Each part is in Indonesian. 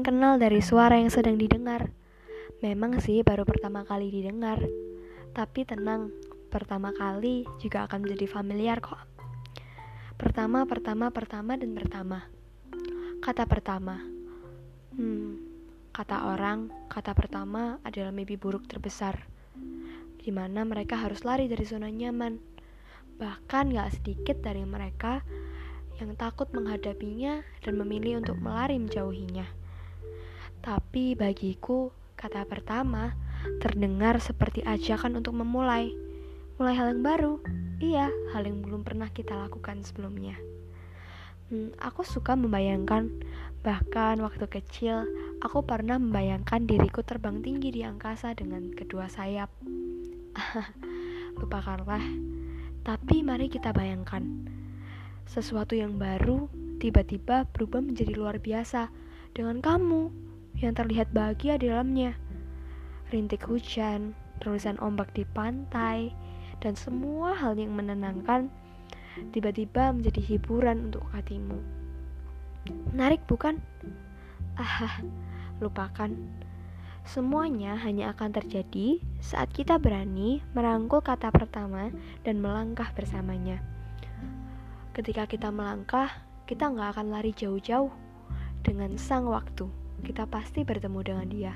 kenal dari suara yang sedang didengar. Memang sih baru pertama kali didengar. Tapi tenang, pertama kali juga akan menjadi familiar kok. Pertama, pertama, pertama, dan pertama. Kata pertama. Hmm, kata orang, kata pertama adalah mimpi buruk terbesar. Di mana mereka harus lari dari zona nyaman. Bahkan gak sedikit dari mereka yang takut menghadapinya dan memilih untuk melari menjauhinya. Tapi bagiku, kata pertama terdengar seperti ajakan untuk memulai. Mulai hal yang baru, iya, hal yang belum pernah kita lakukan sebelumnya. Hmm, aku suka membayangkan, bahkan waktu kecil, aku pernah membayangkan diriku terbang tinggi di angkasa dengan kedua sayap. Lupakanlah, tapi mari kita bayangkan, sesuatu yang baru tiba-tiba berubah menjadi luar biasa dengan kamu yang terlihat bahagia di dalamnya. Rintik hujan, tulisan ombak di pantai, dan semua hal yang menenangkan tiba-tiba menjadi hiburan untuk hatimu. Menarik bukan? Ah, lupakan. Semuanya hanya akan terjadi saat kita berani merangkul kata pertama dan melangkah bersamanya. Ketika kita melangkah, kita nggak akan lari jauh-jauh dengan sang waktu kita pasti bertemu dengan dia.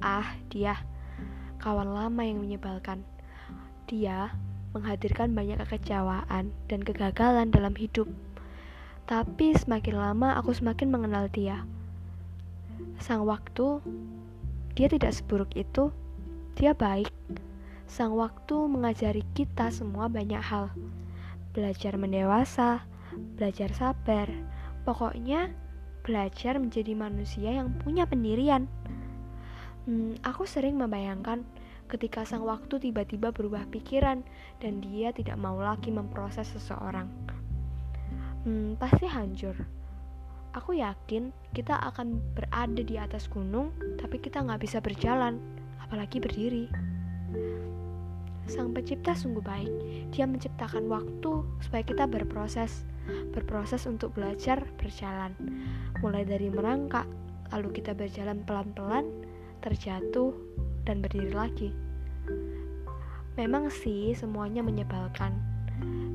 Ah, dia, kawan lama yang menyebalkan. Dia menghadirkan banyak kekecewaan dan kegagalan dalam hidup. Tapi semakin lama aku semakin mengenal dia. Sang waktu, dia tidak seburuk itu. Dia baik. Sang waktu mengajari kita semua banyak hal. Belajar mendewasa, belajar sabar. Pokoknya belajar menjadi manusia yang punya pendirian. Hmm, aku sering membayangkan ketika sang waktu tiba-tiba berubah pikiran dan dia tidak mau lagi memproses seseorang. Hmm, pasti hancur. Aku yakin kita akan berada di atas gunung, tapi kita nggak bisa berjalan, apalagi berdiri. Sang pencipta sungguh baik. Dia menciptakan waktu supaya kita berproses, berproses untuk belajar berjalan. Mulai dari merangkak, lalu kita berjalan pelan-pelan, terjatuh, dan berdiri lagi. Memang sih semuanya menyebalkan.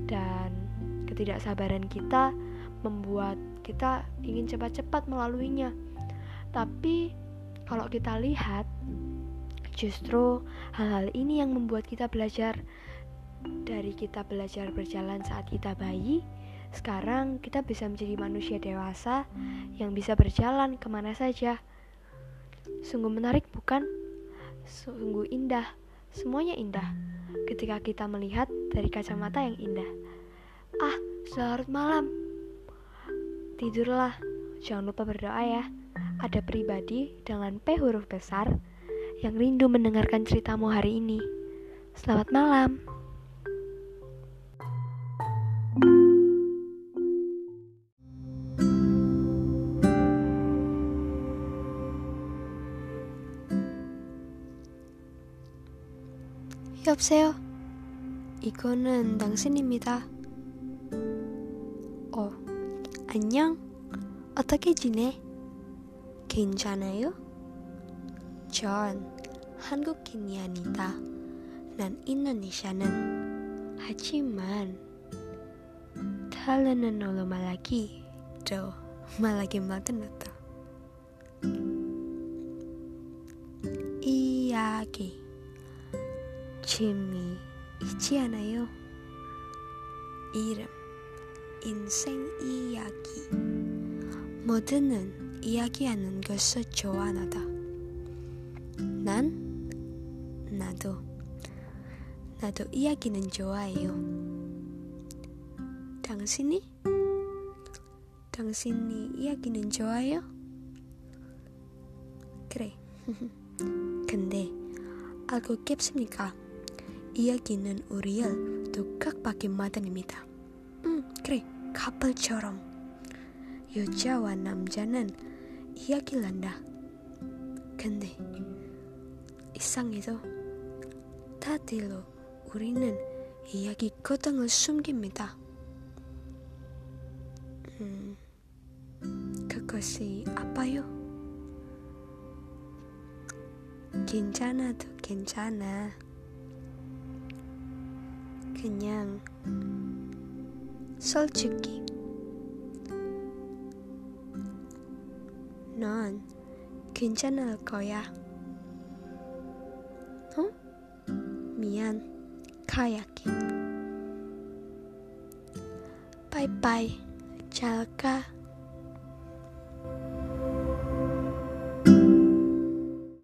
Dan ketidaksabaran kita membuat kita ingin cepat-cepat melaluinya. Tapi kalau kita lihat Justru hal-hal ini yang membuat kita belajar dari kita belajar berjalan saat kita bayi, sekarang kita bisa menjadi manusia dewasa yang bisa berjalan ke mana saja. Sungguh menarik bukan? Sungguh indah, semuanya indah ketika kita melihat dari kacamata yang indah. Ah, selamat malam. Tidurlah, jangan lupa berdoa ya. Ada pribadi dengan P huruf besar yang rindu mendengarkan ceritamu hari ini. Selamat malam. 여보세요? 이거는 당신입니다. 어, 안녕? 어떻게 지내? 괜찮아요? 전 한국인이 아니다. 난 인도네시아는 하지만 언어로 말하기 더 말하기 만든다. 이야기 재미 있지 않아요? 이름 인생 이야기 모두는 이야기하는 것을 좋아한다. 나도 나도 이야기는 좋아해요. 당신이 당신이 이야기는 좋아해요? 그래. 근데 알고 겠습니까? 이야기는 우리를 독학받기 마련입니다. 응, 그래. 카플처럼 여자와 남자는 이야기를 한다. 근데 이상해도 다들로 우리는 이야기 거당을 숨깁니다. 음, 그것이 아파요? 괜찮아도 괜찮아. 그냥 솔직히 넌 괜찮을 거야. Mian, kayaking. Bye bye, jalka.